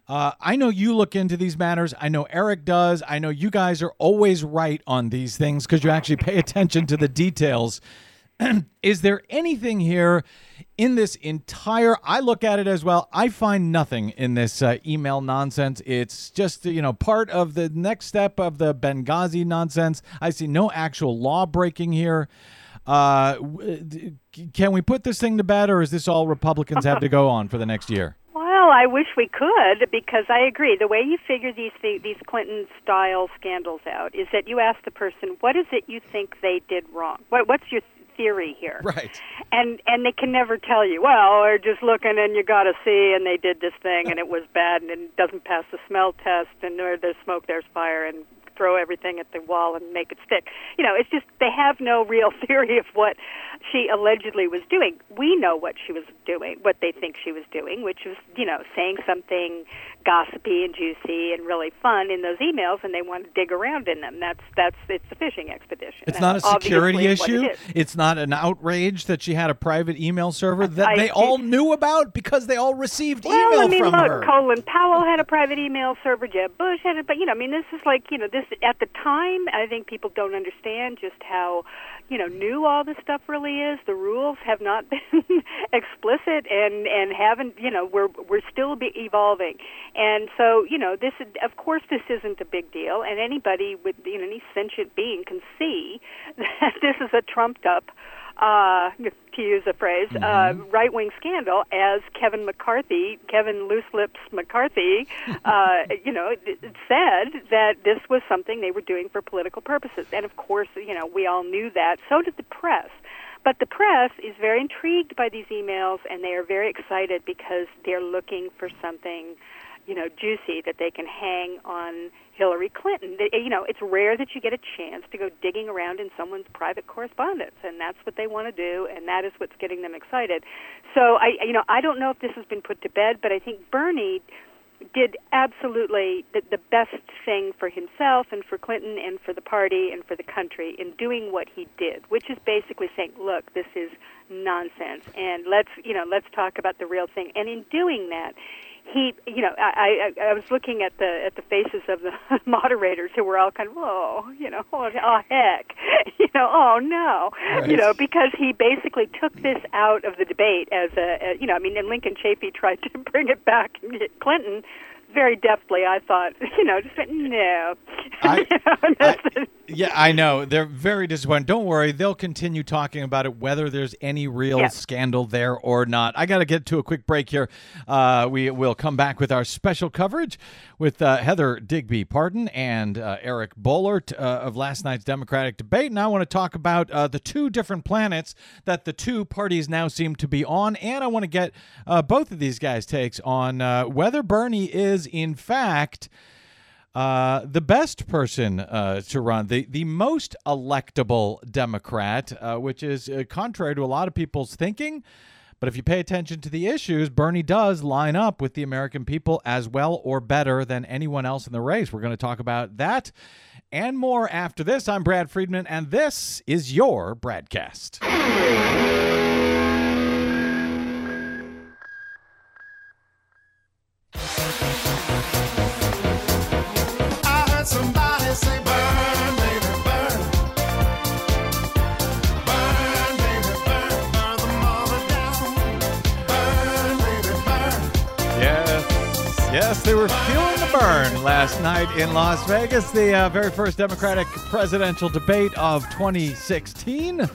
Uh, I know you look into these matters. I know Eric does. I know you guys are always right on these things because you actually pay attention to the details. is there anything here in this entire i look at it as well i find nothing in this uh, email nonsense it's just you know part of the next step of the benghazi nonsense i see no actual law breaking here uh, can we put this thing to bed or is this all republicans have to go on for the next year Well, I wish we could because I agree. The way you figure these these Clinton style scandals out is that you ask the person, "What is it you think they did wrong? What, what's your theory here?" right And and they can never tell you. Well, we're just looking, and you got to see, and they did this thing, and it was bad, and it doesn't pass the smell test, and where there's smoke, there's fire, and throw everything at the wall and make it stick. You know, it's just they have no real theory of what she allegedly was doing. We know what she was doing, what they think she was doing, which was, you know, saying something gossipy and juicy and really fun in those emails, and they want to dig around in them. That's that's it's a fishing expedition. it's That's not a security issue it is. it's not an outrage that she had a private email server that I- they all knew about because they all received Well, email I mean, from look, her Colin Powell had a private email server. Jeb Bush had it, but you know, I mean, this is like, you know, this just at the time, I think people don't understand just how, you know, new all this stuff really is. The rules have not been explicit and and haven't, you know, we're we're still be evolving. And so, you know, this is, of course this isn't a big deal and anybody with you know any sentient being can see that this is a trumped up uh, to use a phrase, uh, right wing scandal as Kevin McCarthy, Kevin Loose Lips McCarthy, uh, you know, d- said that this was something they were doing for political purposes. And of course, you know, we all knew that. So did the press. But the press is very intrigued by these emails and they are very excited because they're looking for something you know, juicy that they can hang on Hillary Clinton. They, you know, it's rare that you get a chance to go digging around in someone's private correspondence, and that's what they want to do, and that is what's getting them excited. So I, you know, I don't know if this has been put to bed, but I think Bernie did absolutely the, the best thing for himself and for Clinton and for the party and for the country in doing what he did, which is basically saying, "Look, this is nonsense, and let's you know let's talk about the real thing." And in doing that, he, you know, I, I, I was looking at the at the faces of the moderators who were all kind of, oh, you know, oh, oh heck, you know, oh no, Right. you know, because he basically took this out of the debate as a, a you know, I mean, and Lincoln Chafee tried to bring it back Clinton very deftly. I thought, you know, just went no. I- You know, and that's the- Yeah, I know. They're very disappointed. Don't worry, they'll continue talking about it, whether there's any real Yeah. scandal there or not. I got to get to a quick break here. Uh, we will come back with our special coverage with uh, Heather Digby Parton and uh, Eric Boehlert uh, of last night's Democratic debate. And I want to talk about uh, the two different planets that the two parties now seem to be on. And I want to get uh, both of these guys' takes on uh, whether Bernie is, in fact, uh, the best person uh, to run, the, the most electable Democrat, uh, which is uh, contrary to a lot of people's thinking. But if you pay attention to the issues, Bernie does line up with the American people as well or better than anyone else in the race. We're going to talk about that and more after this. I'm Brad Friedman, and this is your Bradcast. Yes, yes, they were feeling the Bern last night in Las Vegas, the uh, very first Democratic presidential debate of 2016,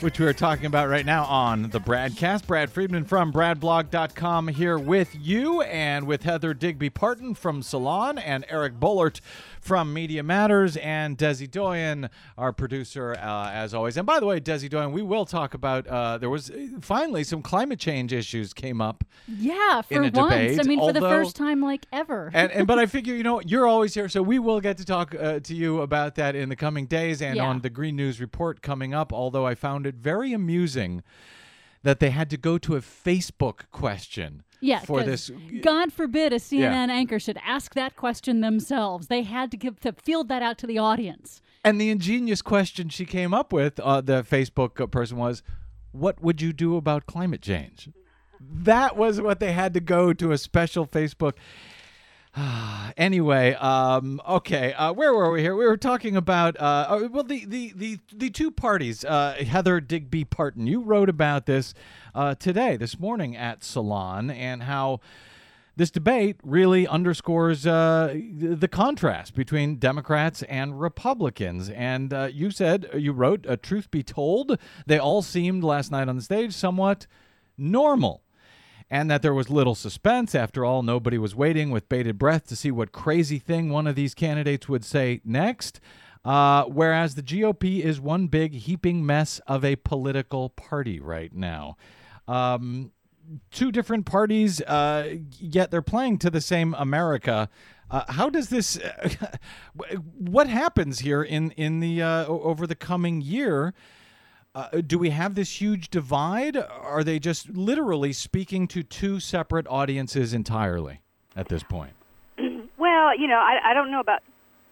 which we are talking about right now on the BradCast. Brad Friedman from BradBlog.com here with you, and with Heather Digby Parton from Salon, and Eric Boehlert from Media Matters, and Desi Doyen, our producer, uh, as always. And by the way, Desi Doyen, we will talk about. Uh, there was uh, finally some climate change issues came up Yeah, for once. debate, I mean, for the first time like ever. and, and but I figure you know you're always here, so we will get to talk uh, to you about that in the coming days and Yeah. on the Green News Report coming up. Although I found it very amusing that they had to go to a Facebook question yeah, for this. God forbid a CNN Yeah. anchor should ask that question themselves. They had to give to field that out to the audience. And the ingenious question she came up with, uh, the Facebook person was, "What would you do about climate change?" That was what they had to go to a special Facebook. anyway, um, okay, uh, where were we here? We were talking about uh, oh, well, the the the the two parties. Uh, Heather Digby Parton, you wrote about this uh, today, this morning at Salon, and how this debate really underscores uh, the contrast between Democrats and Republicans. And uh, you said, you wrote, uh, truth be told, they all seemed last night on the stage somewhat normal. And that there was little suspense. After all, nobody was waiting with bated breath to see what crazy thing one of these candidates would say next. Uh, whereas the GOP is one big heaping mess of a political party right now. Um, two different parties, uh, yet they're playing to the same America. Uh, how does this? what happens here in in the uh, over the coming year? Uh, do we have this huge divide? Are they just literally speaking to two separate audiences entirely at this point? Well, you know, I, I don't know about.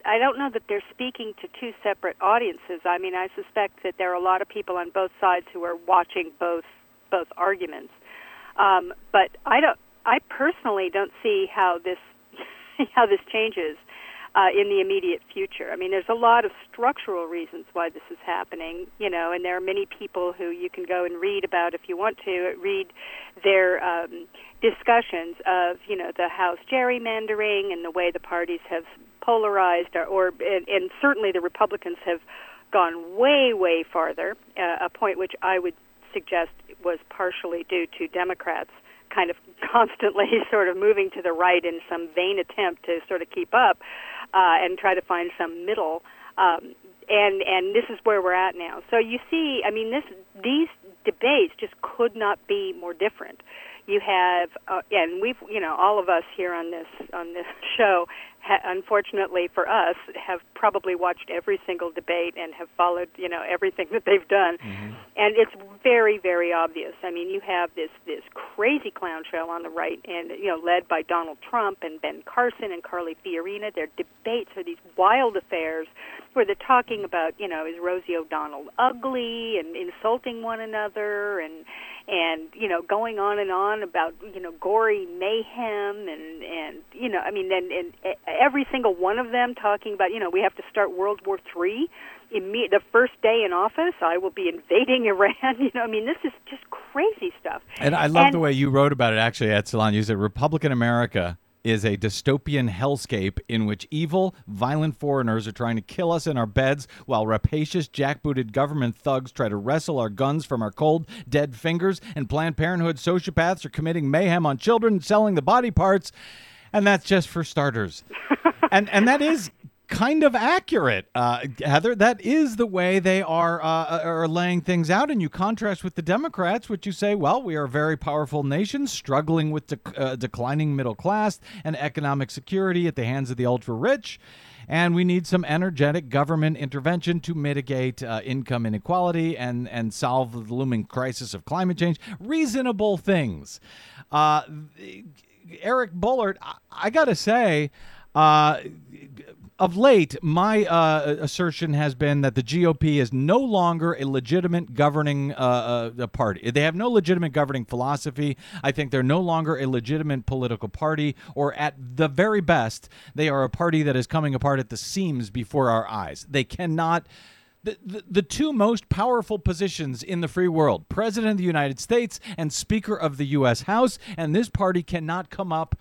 I don't know that they're speaking to two separate audiences. I mean, I suspect that there are a lot of people on both sides who are watching both both arguments. Um, but I don't. I personally don't see how this how this changes. Uh, in the immediate future. I mean, there's a lot of structural reasons why this is happening, you know, and there are many people who you can go and read about if you want to read their um, discussions of, you know, the House gerrymandering and the way the parties have polarized, or, or and, and certainly the Republicans have gone way, way farther. Uh, a point which I would suggest was partially due to Democrats kind of constantly sort of moving to the right in some vain attempt to sort of keep up uh, and try to find some middle. Um, and and this is where we're at now. So you see, I mean, this these debates just could not be more different. You have, uh, and we've, you know, all of us here on this on this show, ha- unfortunately for us, have probably watched every single debate and have followed, you know, everything that they've done, mm-hmm. and it's very, very obvious. I mean, you have this this crazy clown show on the right, and you know, led by Donald Trump and Ben Carson and Carly Fiorina. Their debates are these wild affairs where they're talking about, you know, is Rosie O'Donnell ugly and insulting one another and and you know going on and on about you know gory mayhem and and you know I mean and, and every single one of them talking about you know we have to start World War Three. Imme- the first day in office, I will be invading Iran. You know, I mean, this is just crazy stuff. And I love And- the way you wrote about it, actually, at Salon. You said Republican America is a dystopian hellscape in which evil, violent foreigners are trying to kill us in our beds while rapacious, jackbooted government thugs try to wrestle our guns from our cold, dead fingers, and Planned Parenthood sociopaths are committing mayhem on children, selling the body parts. And that's just for starters. and and that is kind of accurate, uh, Heather. That is the way they are uh, are laying things out, and you contrast with the Democrats, which you say, well, we are a very powerful nation struggling with dec- uh, declining middle class and economic security at the hands of the ultra rich. And we need some energetic government intervention to mitigate uh, income inequality and, and solve the looming crisis of climate change. Reasonable things. Eric Boehlert, I, I got to say, uh, of late, my uh, assertion has been that the GOP is no longer a legitimate governing uh, uh, party. They have no legitimate governing philosophy. I think they're no longer a legitimate political party, or at the very best, they are a party that is coming apart at the seams before our eyes. They cannot. The, the, the two most powerful positions in the free world president of the united states and speaker of the u.s house and this party cannot come up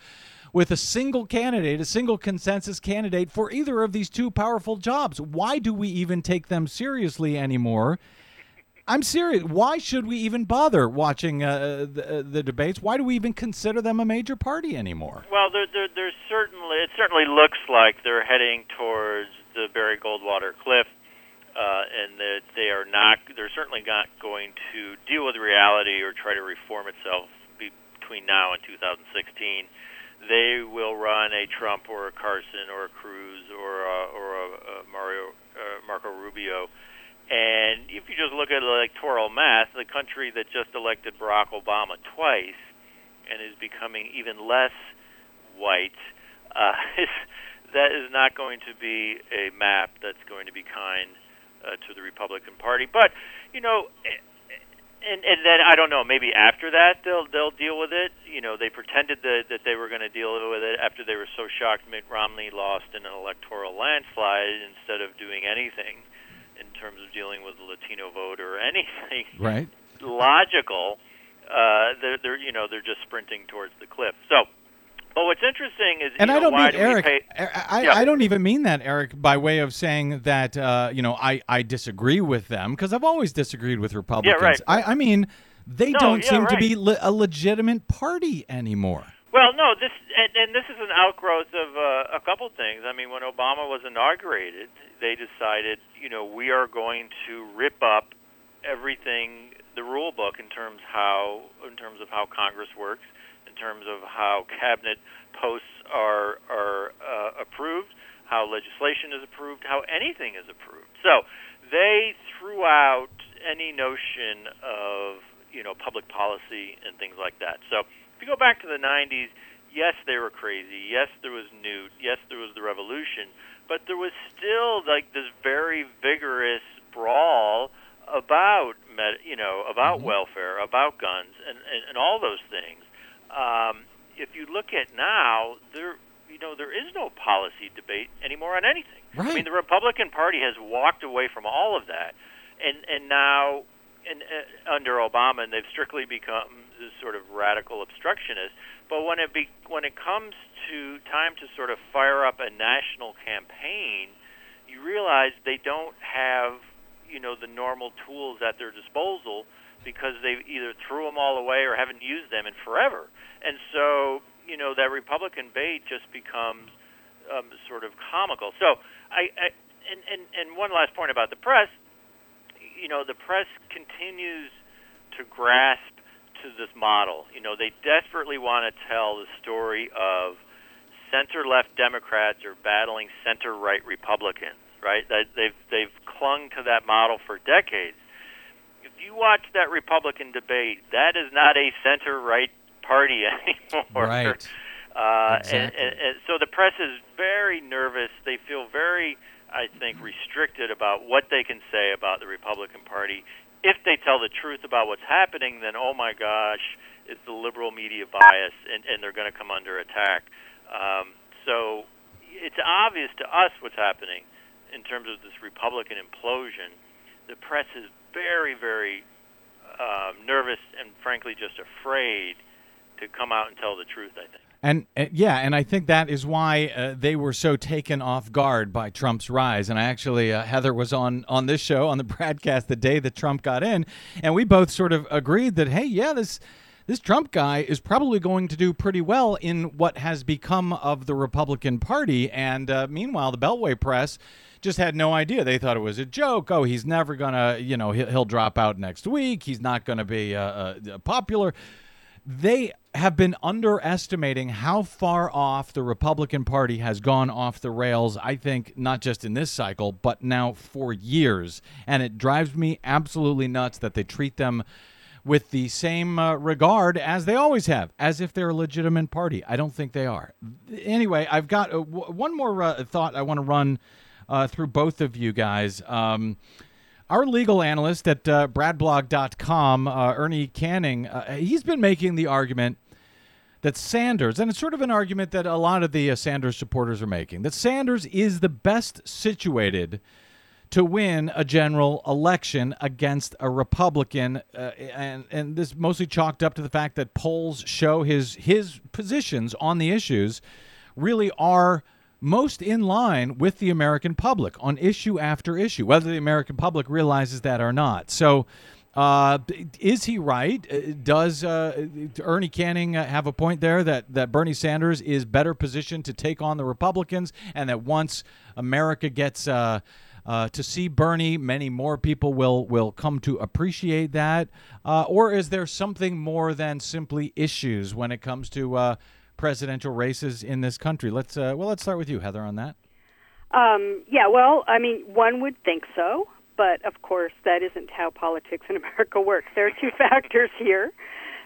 with a single candidate, a single consensus candidate for either of these two powerful jobs. Why do we even take them seriously anymore? I'm serious. Why should we even bother watching uh, the, uh, the debates? Why do we even consider them a major party anymore? Well, there, there, there's certainly it certainly looks like they're heading towards the Barry Goldwater cliff, uh, and that they are not. They're certainly not going to deal with reality or try to reform itself between now and 2016. They will run a Trump or a Carson or a Cruz or a, or a, a Mario uh, Marco Rubio. And if you just look at electoral math, the country that just elected Barack Obama twice and is becoming even less white, uh, is, that is not going to be a map that's going to be kind uh, to the Republican Party. But you know, and and then I don't know. Maybe after that they'll they'll deal with it. You know, they pretended that that they were going to deal with it after they were so shocked Mitt Romney lost in an electoral landslide instead of doing anything in terms of dealing with the Latino vote or anything Right. logical. Uh, they're, they're you know they're just sprinting towards the cliff. So, but what's interesting is And I know, don't mean do Eric. pay- I, Yeah. I don't even mean that, Eric, by way of saying that uh, you know I, I disagree with them because I've always disagreed with Republicans. Yeah, right. I, I mean they No, don't yeah, seem to be le- a legitimate party anymore. Well, no, this and, and this is an outgrowth of uh, a couple things. I mean, when Obama was inaugurated, they decided, you know, we are going to rip up everything, the rule book in terms how, in terms of how Congress works, in terms of how cabinet posts are are uh, approved, how legislation is approved, how anything is approved. So they threw out any notion of you know public policy and things like that. So if you go back to the 90s, yes, they were crazy. Yes, there was Newt. Yes, there was the revolution. But there was still like this very vigorous brawl about med, you know about welfare, about guns, and, and and all those things. Um, if you look at now, there you know, there is no policy debate anymore on anything. I mean, the Republican Party has walked away from all of that, and and now, in, uh, under Obama, and they've strictly become this sort of radical obstructionist. But when it be, when it comes to time to sort of fire up a national campaign, you realize they don't have you know the normal tools at their disposal because they either threw them all away or haven't used them in forever. And so, you know, that Republican bait just becomes um, sort of comical. So, I, I and, and and one last point about the press. You know, the press continues to grasp to this model. You know, they desperately want to tell the story of center left Democrats are battling center right Republicans, right? They've they've clung to that model for decades. If you watch that Republican debate, that is not a center right party anymore. Right. Uh, Exactly. and, and, and so the press is very nervous. They feel very, I think, restricted about what they can say about the Republican Party. If they tell the truth about what's happening, then oh my gosh, it's the liberal media bias, and, and they're going to come under attack. Um, so it's obvious to us what's happening in terms of this Republican implosion. The press is very, very um, nervous and frankly just afraid to come out and tell the truth. I think. And uh, yeah, and I think that is why uh, they were so taken off guard by Trump's rise. And I actually, uh, Heather was on on this show on the BradCast the day that Trump got in, and we both sort of agreed that hey, yeah, this this Trump guy is probably going to do pretty well in what has become of the Republican Party. And uh, meanwhile, the Beltway press just had no idea. They thought it was a joke. Oh, he's never gonna, you know, he'll, he'll drop out next week. He's not going to be uh, uh, popular they have been underestimating how far off the Republican Party has gone off the rails, I think, not just in this cycle, but now for years. And it drives me absolutely nuts that they treat them with the same uh, regard as they always have, as if they're a legitimate party. I don't think they are. Anyway, I've got uh, w- one more uh, thought I want to run uh, through both of you guys. Um, our legal analyst at uh, bradblog.com, uh, Ernie Canning, uh, he's been making the argument that Sanders, and it's sort of an argument that a lot of the uh, Sanders supporters are making, that Sanders is the best situated to win a general election against a Republican, uh, and and this mostly chalked up to the fact that polls show his his positions on the issues really are most in line with the American public on issue after issue, whether the American public realizes that or not. So. Uh, is he right? Uh, Does uh, Ernie Canning uh, have a point there that, that Bernie Sanders is better positioned to take on the Republicans, and that once America gets uh, uh, to see Bernie, many more people will will come to appreciate that? Or is there something more than simply issues when it comes to presidential races in this country? Let's uh, well, let's start with you, Heather, on that. Um, yeah, well, I mean, one would think so, but of course, that isn't how politics in America works. There are two factors here.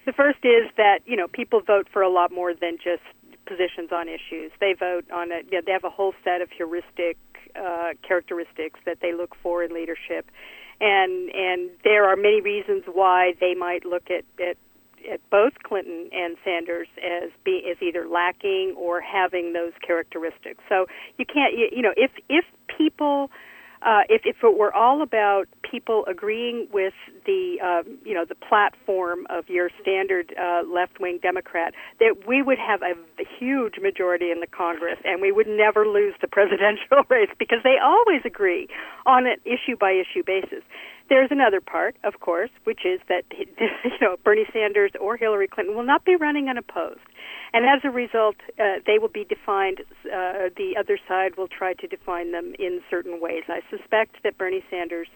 The first is that you know people vote for a lot more than just positions on issues. They vote on a. You know, they have a whole set of heuristic uh, characteristics that they look for in leadership, and and there are many reasons why they might look at at at both Clinton and Sanders as be as either lacking or having those characteristics. So you can't you, you know if if people uh, if if it were all about people agreeing with the um, you know the platform of your standard uh, left wing Democrat, that we would have a, a huge majority in the Congress, and we would never lose the presidential race because they always agree on an issue by issue basis. There's another part, of course, which is that you know Bernie Sanders or Hillary Clinton will not be running unopposed, and as a result, uh, they will be defined. Uh, the other side will try to define them in certain ways. I suspect that Bernie Sanders,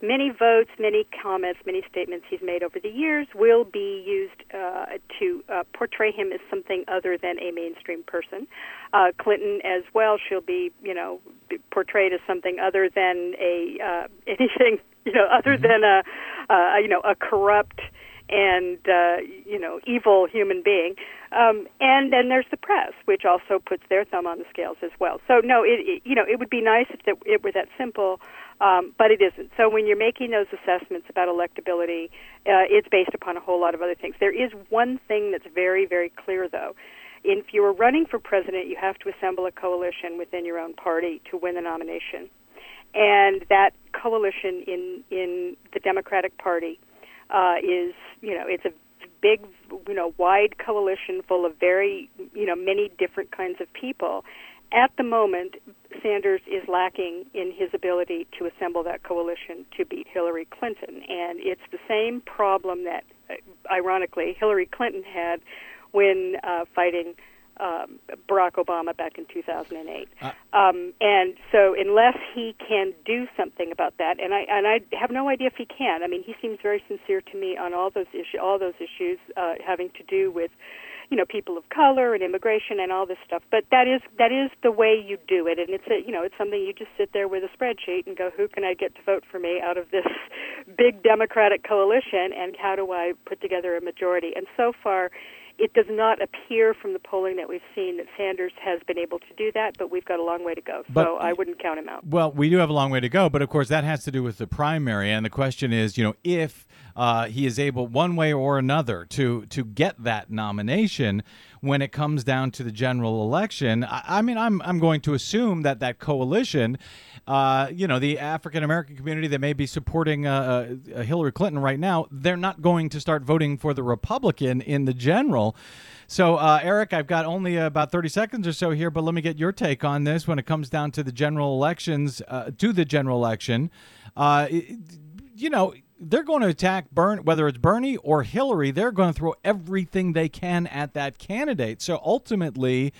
many votes, many comments, many statements he's made over the years will be used uh, to uh, portray him as something other than a mainstream person. Uh, Clinton, as well, she'll be you know portrayed as something other than a uh, anything you know other than a uh, you know a corrupt and uh, you know evil human being. Um, and then there's the press, which also puts their thumb on the scales as well. So no, it, it you know it would be nice if that, it were that simple, um, but it isn't. So when you're making those assessments about electability, uh, it's based upon a whole lot of other things. There is one thing that's very very clear though. if you are running for president, you have to assemble a coalition within your own party to win the nomination, and that coalition in in the Democratic Party uh, is you know it's a big you know wide coalition full of very you know many different kinds of people. At the moment, Sanders is lacking in his ability to assemble that coalition to beat Hillary Clinton, and it's the same problem that, uh, ironically, Hillary Clinton had when uh, fighting um, Barack Obama back in 2008. um, and so, unless he can do something about that, and I and I have no idea if he can. I mean, he seems very sincere to me on all those issues, all those issues uh, having to do with, you know, people of color and immigration and all this stuff. But that is that is the way you do it, and it's a you know it's something you just sit there with a spreadsheet and go, who can I get to vote for me out of this big Democratic coalition, and how do I put together a majority? And so far it does not appear from the polling that we've seen that Sanders has been able to do that, but we've got a long way to go. But- so I wouldn't count him out. Well, we do have a long way to go, but of course that has to do with the primary, and the question is, you know, if uh, he is able, one way or another, to to get that nomination when it comes down to the general election. I, I mean, I'm I'm going to assume that that coalition, uh, you know, the African American community that may be supporting uh, uh, Hillary Clinton right now, they're not going to start voting for the Republican in the general. So, uh, Eric, I've got only about 30 seconds or so here, but let me get your take on this when it comes down to the general elections, uh, to the general election. Uh, it- you know, they're going to attack Bern, whether it's Bernie or Hillary, they're going to throw everything they can at that candidate. So ultimately,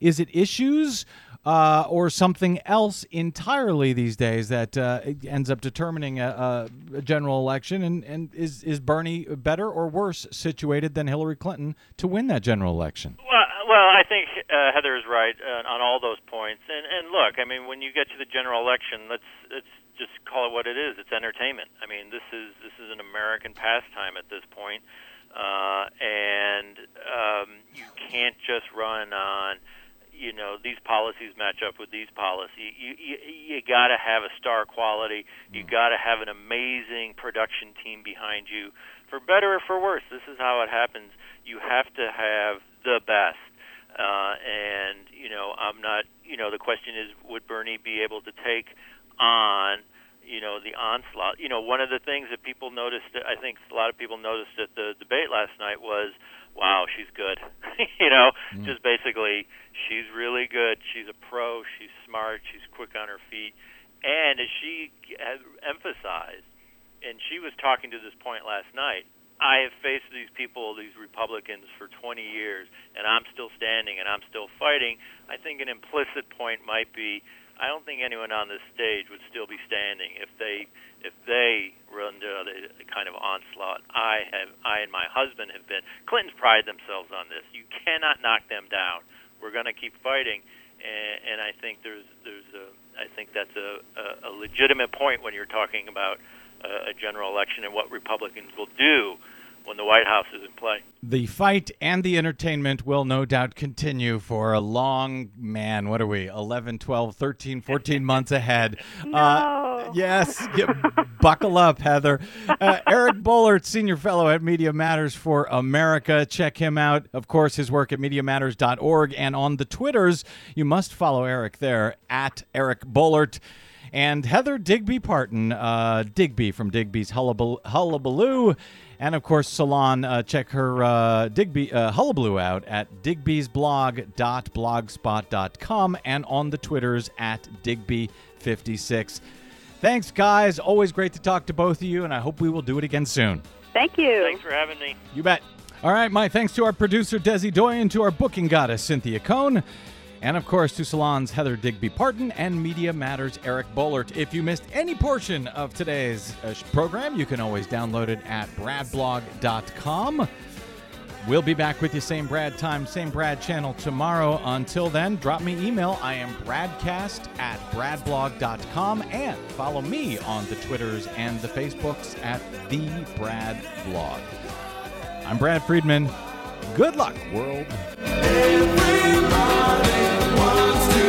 is it issues uh, or something else entirely these days that uh, ends up determining a, a, general election? And, and is, is Bernie better or worse situated than Hillary Clinton to win that general election? Well, well, I think uh, Heather is right uh, on all those points. And and look, I mean, when you get to the general election, let's let's just call it what it is. It's entertainment. I mean, this is this is an American pastime at this point, uh, and um, you can't just run on. You know these policies match up with these policies. You you, you got to have a star quality. You got to have an amazing production team behind you. For better or for worse, this is how it happens. You have to have the best. Uh, and you know, I'm not. You know, the question is, would Bernie be able to take on, you know, the onslaught? You know, one of the things that people noticed, I think a lot of people noticed at the debate last night was, wow, she's good. you know, mm. just basically, she's really good. She's a pro. She's smart. She's quick on her feet. And as she has emphasized, and she was talking to this point last night. I have faced these people, these Republicans, for 20 years, and I'm still standing and I'm still fighting. I think an implicit point might be, I don't think anyone on this stage would still be standing if they if they were under the kind of onslaught I have I and my husband have been. Clintons pride themselves on this. You cannot knock them down. We're going to keep fighting, and, and I think there's there's a I think that's a, a, a legitimate point when you're talking about uh, a general election and what Republicans will do when the White House is in play. The fight and the entertainment will no doubt continue for a long, man, what are we, 11, 12, 13, 14 months ahead. Uh, yes, get, buckle up, Heather. Uh, Eric Boehlert, Senior Fellow at Media Matters for America. Check him out. Of course, his work at MediaMatters.org and on the Twitters. You must follow Eric there, at Eric Boehlert And Heather Digby Parton, uh, Digby from Digby's Hullabal- Hullabaloo. And of course, Salon, uh, check her uh, Digby uh, Hullabaloo out at digbysblog.blogspot.com and on the Twitters at Digby56. Thanks, guys. Always great to talk to both of you, and I hope we will do it again soon. Thank you. Thanks for having me. You bet. All right, my thanks to our producer, Desi Doyen, to our booking goddess, Cynthia Cohn, and of course to Salon's Heather Digby Parton and Media Matters Eric Boehlert. If you missed any portion of today's uh, program, you can always download it at bradblog.com. We'll be back with you same Brad time, same Brad channel tomorrow. Until then, drop me email. I am bradcast at bradblog.com and follow me on the Twitters and the Facebooks at the Brad Blog. I'm Brad Friedman. Good luck, world. Everybody wants to